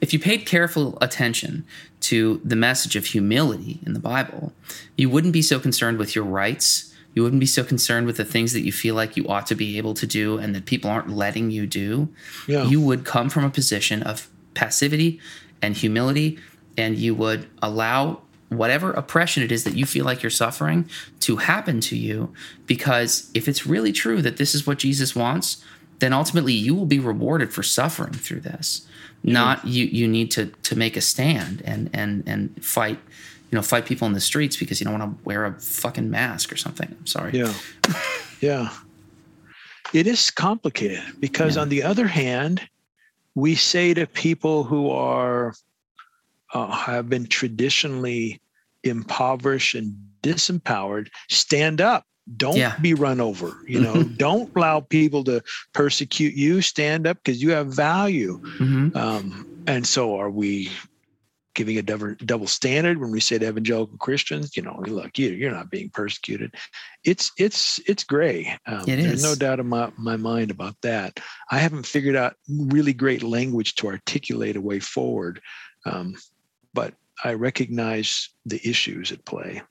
if you paid careful attention to the message of humility in the Bible, you wouldn't be so concerned with your rights. You wouldn't be so concerned with the things that you feel like you ought to be able to do and that people aren't letting you do. Yeah. You would come from a position of passivity and humility, and you would allow whatever oppression it is that you feel like you're suffering to happen to you. Because if it's really true that this is what Jesus wants, then ultimately you will be rewarded for suffering through this. Not you you need to to make a stand and and and fight you know fight people in the streets because you don't want to wear a fucking mask or something. I'm sorry. Yeah. Yeah. It is complicated because, Yeah. on the other hand, we say to people who are uh, have been traditionally impoverished and disempowered, stand up. Don't Yeah. be run over. You know, don't allow people to persecute you. Stand up because you have value. hmm Um, and so, are we giving a double, double standard when we say to evangelical Christians, you know, look, you, you're not being persecuted? It's it's it's gray. Um, It There's no doubt in my, my mind about that. I haven't figured out really great language to articulate a way forward, um, but I recognize the issues at play.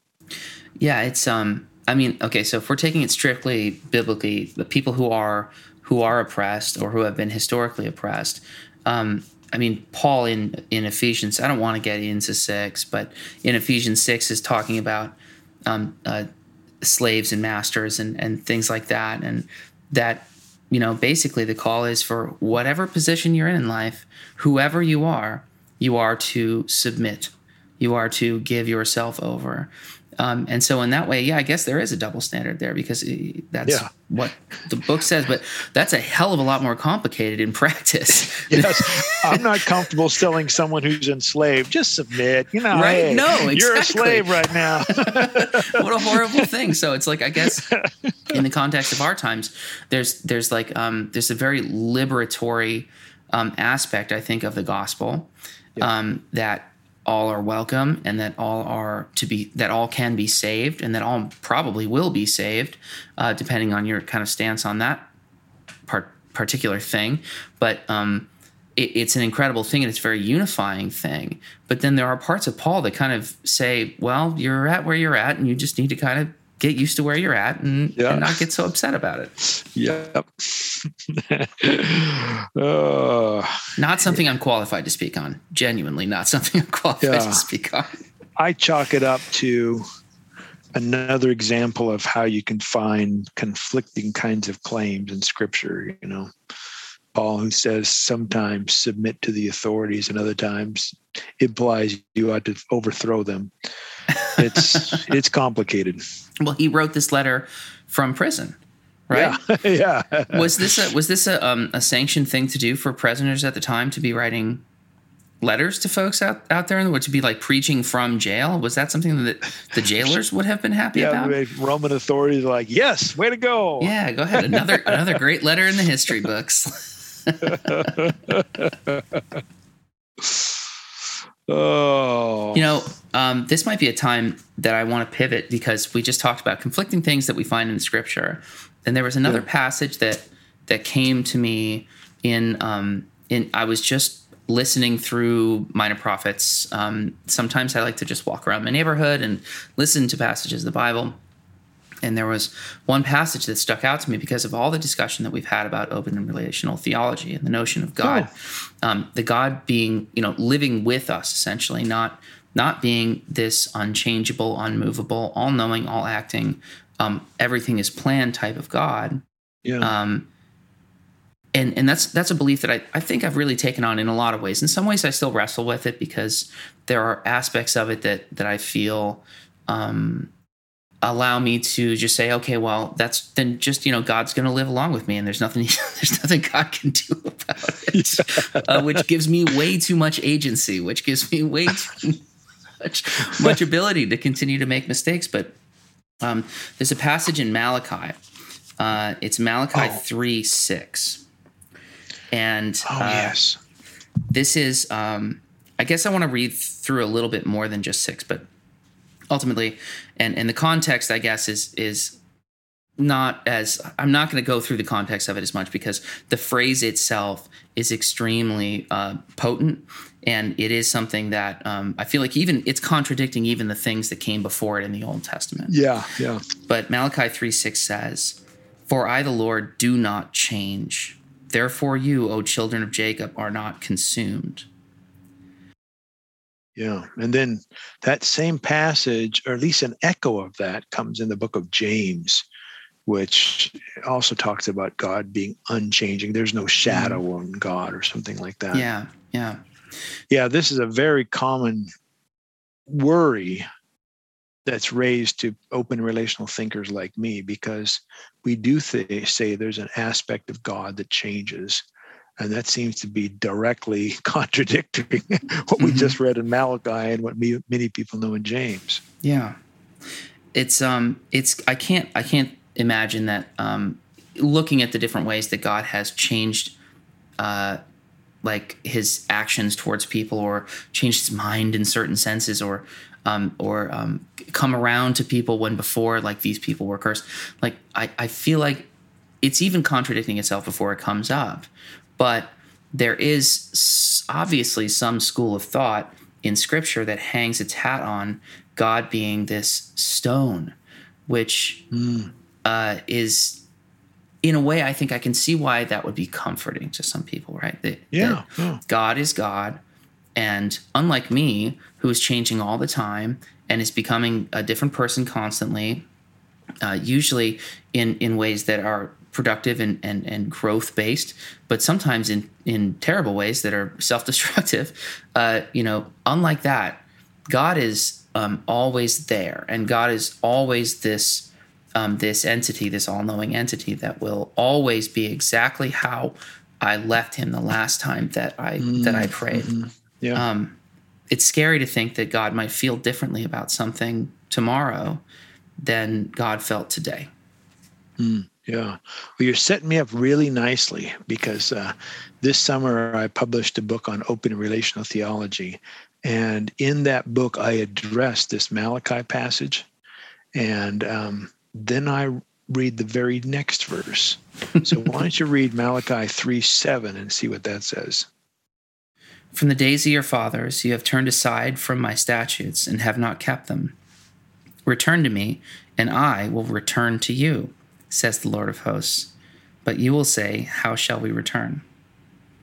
Yeah, it's um I mean, okay, so if we're taking it strictly biblically, the people who are who are oppressed or who have been historically oppressed, um, I mean, Paul in in Ephesians, I don't want to get into six, but in Ephesians six is talking about um, uh, slaves and masters and and things like that, and that you know basically the call is for whatever position you're in in life, whoever you are, you are to submit, you are to give yourself over. Um, and so in that way, yeah, I guess there is a double standard there because eh, that's Yeah. what the book says. But that's a hell of a lot more complicated in practice. Yes, I'm not comfortable selling someone who's enslaved just submit. You know, Right? hey, No, you're a slave right now. what a horrible thing. So it's like I guess in the context of our times, there's there's like um, there's a very liberatory um, aspect I think of the gospel um, that all are welcome and that all are to be that all can be saved and that all probably will be saved uh, depending on your kind of stance on that part, particular thing. But um, it, it's an incredible thing and it's a very unifying thing. But then there are parts of Paul that kind of say, well, you're at where you're at and you just need to kind of get used to where you're at and, Yeah. and not get so upset about it. yep. uh, Not something I'm qualified to speak on. Genuinely, not something I'm qualified Yeah. to speak on. I chalk it up to another example of how you can find conflicting kinds of claims in scripture, you know. Paul, who says sometimes submit to the authorities and other times implies you ought to overthrow them. It's it's complicated. Well, he wrote this letter from prison. right? Yeah. yeah. was this a was this a um, a sanctioned thing to do for prisoners at the time to be writing letters to folks out, out there in the world to be like preaching from jail? Was that something that the jailers would have been happy yeah, about? Roman authorities are like, yes, way to go. Yeah, go ahead. Another another great letter in the history books. Oh. You know, um, this might be a time that I want to pivot because we just talked about conflicting things that we find in Scripture, and there was another Yeah. passage that that came to me in um, in I was just listening through minor prophets. Um, sometimes I like to just walk around my neighborhood and listen to passages of the Bible. And there was one passage that stuck out to me because of all the discussion that we've had about open and relational theology and the notion of God, um, the God being, you know, living with us essentially, not not being this unchangeable, unmovable, all-knowing, all-acting, um, everything is planned type of God. Yeah. Um, and and that's that's a belief that I, I think I've really taken on in a lot of ways. In some ways, I still wrestle with it because there are aspects of it that that I feel um, allow me to just say, okay, well, that's then just you know God's going to live along with me, and there's nothing there's nothing God can do about it, uh, which gives me way too much agency, which gives me way too much much ability to continue to make mistakes. But um, there's a passage in Malachi. Uh, it's Malachi Oh. three six, and oh, uh, yes. this is um, i guess i want to read through a little bit more than just six but ultimately and and the context i guess is is not as i'm not going to go through the context of it as much because the phrase itself is extremely uh, potent and it is something that um, i feel like even it's contradicting even the things that came before it in the old testament Yeah. Yeah. but Malachi 3 6 says, For I, the Lord, do not change. Therefore, you, O children of Jacob, are not consumed. Yeah. And then that same passage, or at least an echo of that, comes in the book of James, which also talks about God being unchanging. There's no mm-hmm. shadow on God or something like that. Yeah, yeah. Yeah. This is a very common worry that's raised to open relational thinkers like me because we do th- say there's an aspect of God that changes. And that seems to be directly contradicting what we Mhm. just read in Malachi and what me, many people know in James. Yeah. It's um it's I can't I can't imagine that um looking at the different ways that God has changed uh like his actions towards people or changed his mind in certain senses or um or um come around to people when before like these people were cursed. Like I, I feel like it's even contradicting itself before it comes up. But there is obviously some school of thought in scripture that hangs its hat on God being this stone, which uh, is, in a way, I think I can see why that would be comforting to some people, right? That, Yeah, that yeah. God is God. And unlike me, who is changing all the time and is becoming a different person constantly, uh, usually in, in ways that are productive and, and, and growth based, but sometimes in, in terrible ways that are self destructive. Uh, you know, unlike that, God is um, always there, and God is always this um, this entity, this all knowing entity that will always be exactly how I left Him the last time that I that I prayed. Yeah. Um, it's scary to think that God might feel differently about something tomorrow than God felt today. Yeah. Well, you're setting me up really nicely because uh, this summer I published a book on open relational theology. And in that book, I addressed this Malachi passage. And um, then I read the very next verse. So why don't you read Malachi 3 7 and see what that says? From the days of your fathers, you have turned aside from my statutes and have not kept them. Return to me, and I will return to you, says the Lord of hosts. But you will say, How shall we return?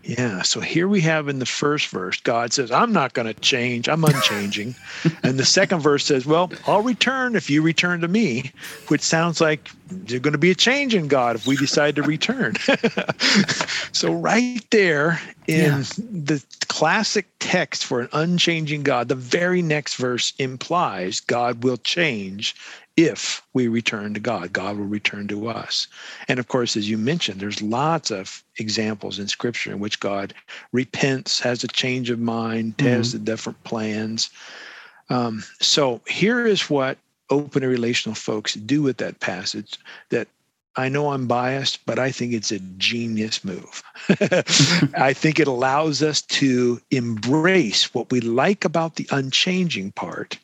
Yeah. So here we have in the first verse, God says, I'm not going to change. I'm unchanging. and the second verse says, Well, I'll return if you return to me, which sounds like there's going to be a change in God if we decide to return. so, right there in Yeah. the classic text for an unchanging God, the very next verse implies God will change if we return to God, God will return to us. And of course, as you mentioned, there's lots of examples in Scripture in which God repents, has a change of mind, mm-hmm. has the different plans. Um, so here is what open and relational folks do with that passage that I know I'm biased, but I think it's a genius move. I think it allows us to embrace what we like about the unchanging part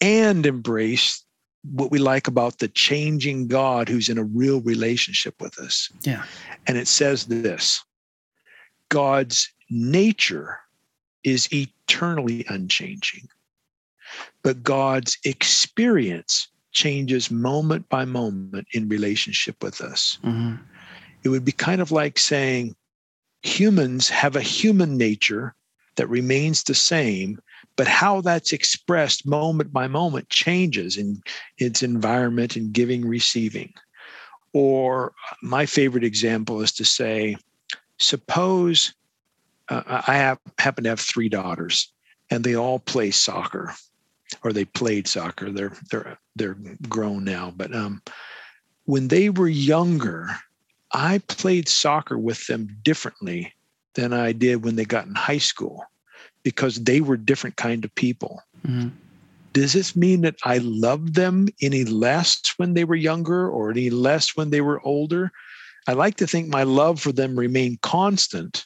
and embrace what we like about the changing God who's in a real relationship with us. Yeah. And it says this God's nature is eternally unchanging, but God's experience changes moment by moment in relationship with us. Mm-hmm. It would be kind of like saying humans have a human nature that remains the same, but how that's expressed moment by moment changes in its environment and giving, receiving. Or my favorite example is to say, suppose uh, I have, happen to have three daughters and they all play soccer or they played soccer. They're they're they're grown now, but um, when they were younger, I played soccer with them differently than I did when they got in high school because they were different kind of people. Mm-hmm. Does this mean that I loved them any less when they were younger or any less when they were older? I like to think my love for them remained constant,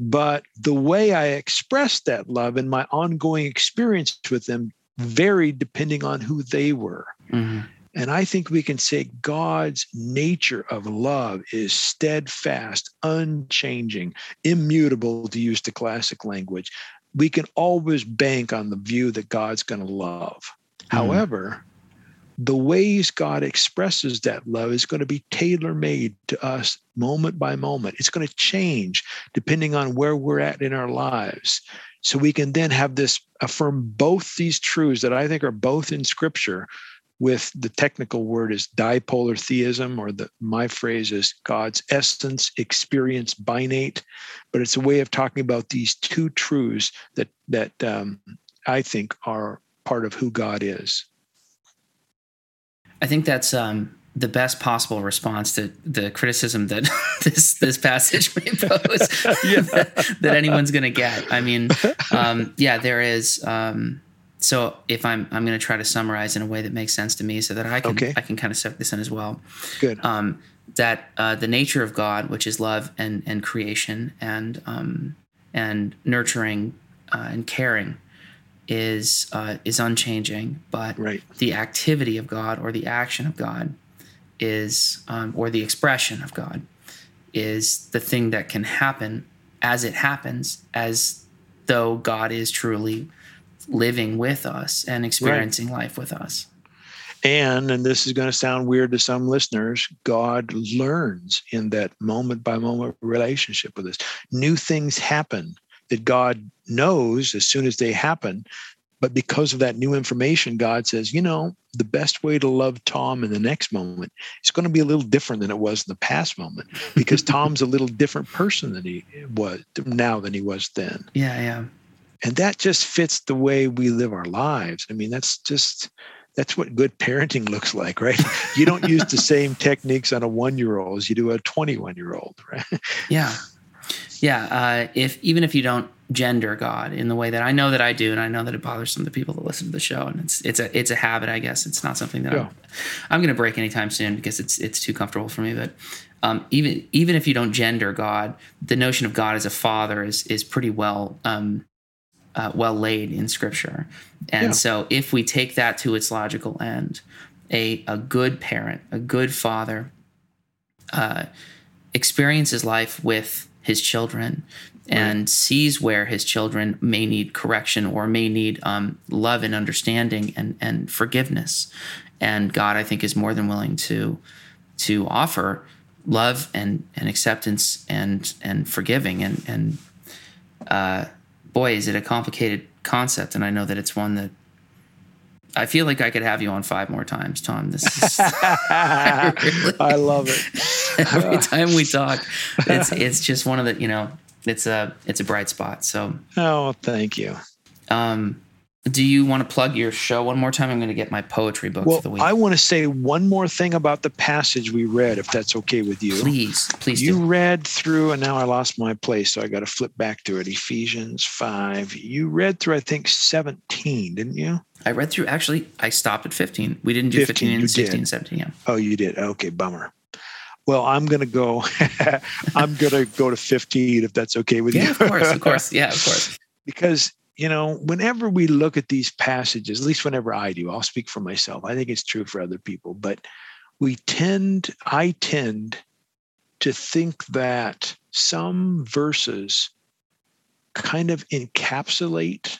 but the way I expressed that love and my ongoing experience with them varied depending on who they were. Mm-hmm. And I think we can say God's nature of love is steadfast, unchanging, immutable, to use the classic language. We can always bank on the view that God's going to love. Mm-hmm. However, the ways God expresses that love is going to be tailor made to us moment by moment. It's going to change depending on where we're at in our lives. So we can then have this affirm both these truths that I think are both in scripture with the technical word is dipolar theism, or the my phrase is God's essence, experience, binate. But it's a way of talking about these two truths that that um, I think are part of who God is. I think that's um, the best possible response to the criticism that this this passage may pose that, that, anyone's going to get. I mean, um, yeah, there is. Um, so if I'm I'm going to try to summarize in a way that makes sense to me, so that I can okay. I can kind of set this in as well. Good. Um, that uh, the nature of God, which is love and and creation and um, and nurturing uh, and caring, is uh, is unchanging, but right. the activity of God or the action of God is, um, or the expression of God, is the thing that can happen as it happens, as though God is truly living with us and experiencing right. life with us. And, and this is going to sound weird to some listeners, God learns in that moment by moment relationship with us. New things happen that God knows as soon as they happen but because of that new information, God says, you know, the best way to love Tom in the next moment is going to be a little different than it was in the past moment because Tom's a little different person than he was now than he was then. Yeah, yeah. And that just fits the way we live our lives. I mean, that's just that's what good parenting looks like, right? You don't use the same techniques on a one year old as you do a 21 year old, right? Yeah. Yeah. Uh, if even if you don't gender God in the way that I know that I do, and I know that it bothers some of the people that listen to the show, and it's it's a it's a habit, I guess. It's not something that yeah. I'm, I'm going to break anytime soon because it's it's too comfortable for me. But um, even even if you don't gender God, the notion of God as a father is is pretty well um, uh, well laid in Scripture, and yeah. so if we take that to its logical end, a a good parent, a good father, uh, experiences life with his children and right. sees where his children may need correction or may need um, love and understanding and, and forgiveness. And God, I think, is more than willing to to offer love and, and acceptance and and forgiving. And and uh, boy, is it a complicated concept. And I know that it's one that I feel like I could have you on five more times, Tom. This is I, really, I love it. every time we talk, it's it's just one of the you know it's a it's a bright spot. So oh, thank you. Um, Do you want to plug your show one more time? I'm going to get my poetry book Well, for the week. I want to say one more thing about the passage we read, if that's okay with you. please, please You do. read through, and now I lost my place, so I got to flip back to it. Ephesians 5. You read through, I think, 17, didn't you? I read through. Actually, I stopped at 15. We didn't do 15, 15 and 16, did. 17. Yeah. Oh, you did. Okay, bummer. Well, I'm going to go. I'm going to go to 15 if that's okay with you. Yeah, you. of course, of course. Yeah, of course. because you know whenever we look at these passages at least whenever i do i'll speak for myself i think it's true for other people but we tend i tend to think that some verses kind of encapsulate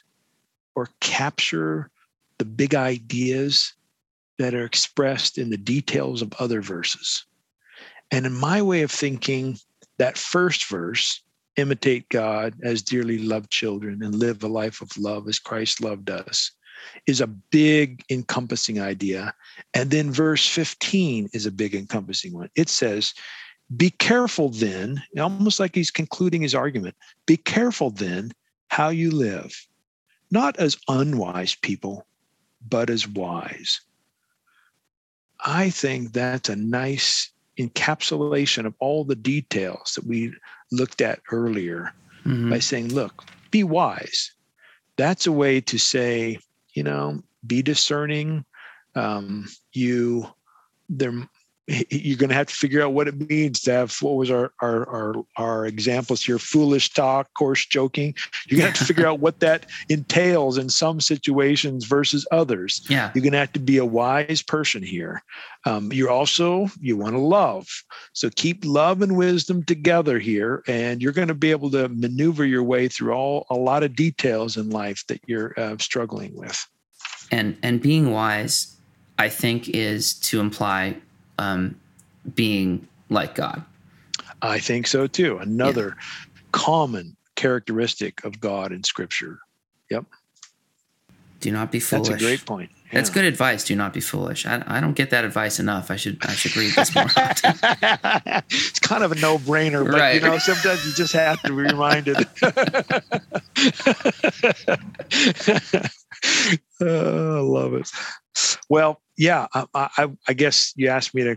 or capture the big ideas that are expressed in the details of other verses. And in my way of thinking that first verse imitate God as dearly loved children and live a life of love as Christ loved us is a big encompassing idea. And then verse 15 is a big encompassing one. It says, Be careful then, almost like he's concluding his argument, be careful then how you live, not as unwise people, but as wise. I think that's a nice encapsulation of all the details that we looked at earlier Mhm. by saying, look, be wise. That's a way to say, you know, be discerning. Um, you, there, you're going to have to figure out what it means to have what was our our our, our examples here? Foolish talk coarse joking. You're going to have to figure out what that entails in some situations versus others. Yeah. you're going to have to be a wise person here. Um, you're also you want to love. So keep love and wisdom together here and you're going to be able to maneuver your way through all a lot of details in life that you're uh, struggling with. And and being wise, I think, is to imply um, being like God. i think so too another common characteristic of god in scripture Yep. Do not be foolish. that's a great point That's good advice. Do not be foolish. I, I don't get that advice enough. I should I should read this more. it's kind of a no-brainer, but Right. you know, sometimes you just have to be reminded. oh, I love it. Well, yeah, I, I, I guess you asked me to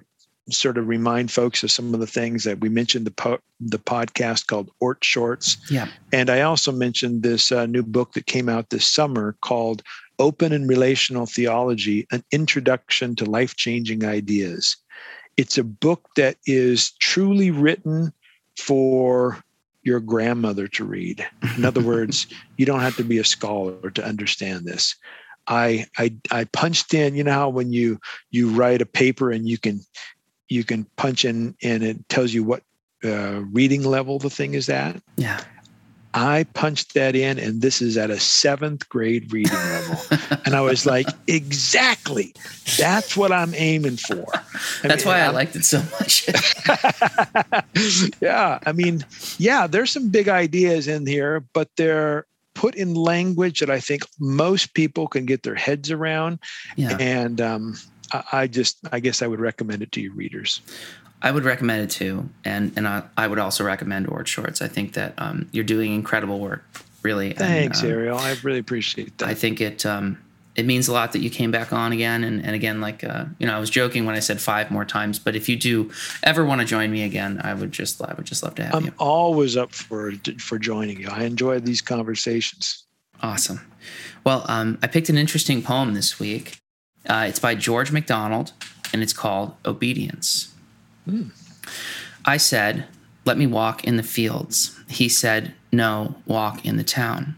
sort of remind folks of some of the things that we mentioned the po- the podcast called Oord Shorts, yeah. and I also mentioned this uh, new book that came out this summer called Open and Relational Theology An Introduction to Life Changing Ideas. It's a book that is truly written for your grandmother to read. In other words, you don't have to be a scholar to understand this. I, I I punched in, you know how when you you write a paper and you can you can punch in and it tells you what uh, reading level the thing is at. Yeah. I punched that in, and this is at a seventh grade reading level. and I was like, exactly. That's what I'm aiming for. I That's mean, why I I'm- liked it so much. yeah. I mean, yeah, there's some big ideas in here, but they're put in language that I think most people can get their heads around. yeah. And um, I, I just, I guess I would recommend it to your readers. I would recommend it too, and and I, I would also recommend Oord Shorts. I think that um, you're doing incredible work, really. and, Thanks, um, Ariel. I really appreciate that. I think it um, it means a lot that you came back on again, and, and again, like uh, you know, I was joking when I said five more times, but if you do ever want to join me again, I would just I would just love to have you. I'm always up for for joining you. I enjoy these conversations. Awesome. Well, um, I picked an interesting poem this week. Uh, it's by George MacDonald, and it's called Obedience. I said, Let me walk in the fields. He said, No, walk in the town.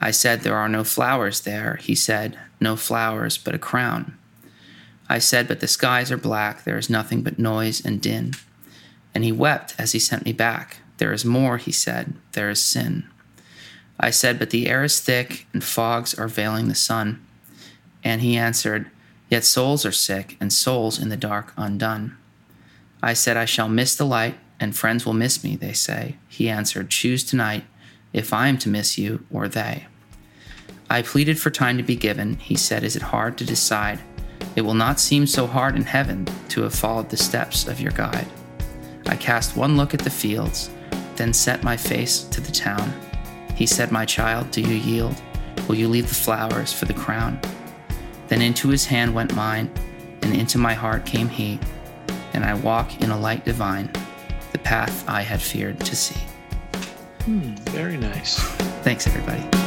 I said, There are no flowers there. He said, No flowers, but a crown. I said, But the skies are black. There is nothing but noise and din. And he wept as he sent me back. There is more, he said. There is sin. I said, But the air is thick, and fogs are veiling the sun. And he answered, Yet souls are sick, and souls in the dark undone. I said, I shall miss the light, and friends will miss me, they say. He answered, Choose tonight, if I am to miss you, or they. I pleaded for time to be given. He said, Is it hard to decide? It will not seem so hard in heaven to have followed the steps of your guide. I cast one look at the fields, then set my face to the town. He said, My child, do you yield? will you leave the flowers for the crown? Then into his hand went mine, and into my heart came he, and I walk in a light divine, the path I had feared to see. Hmm, very nice. Thanks, everybody.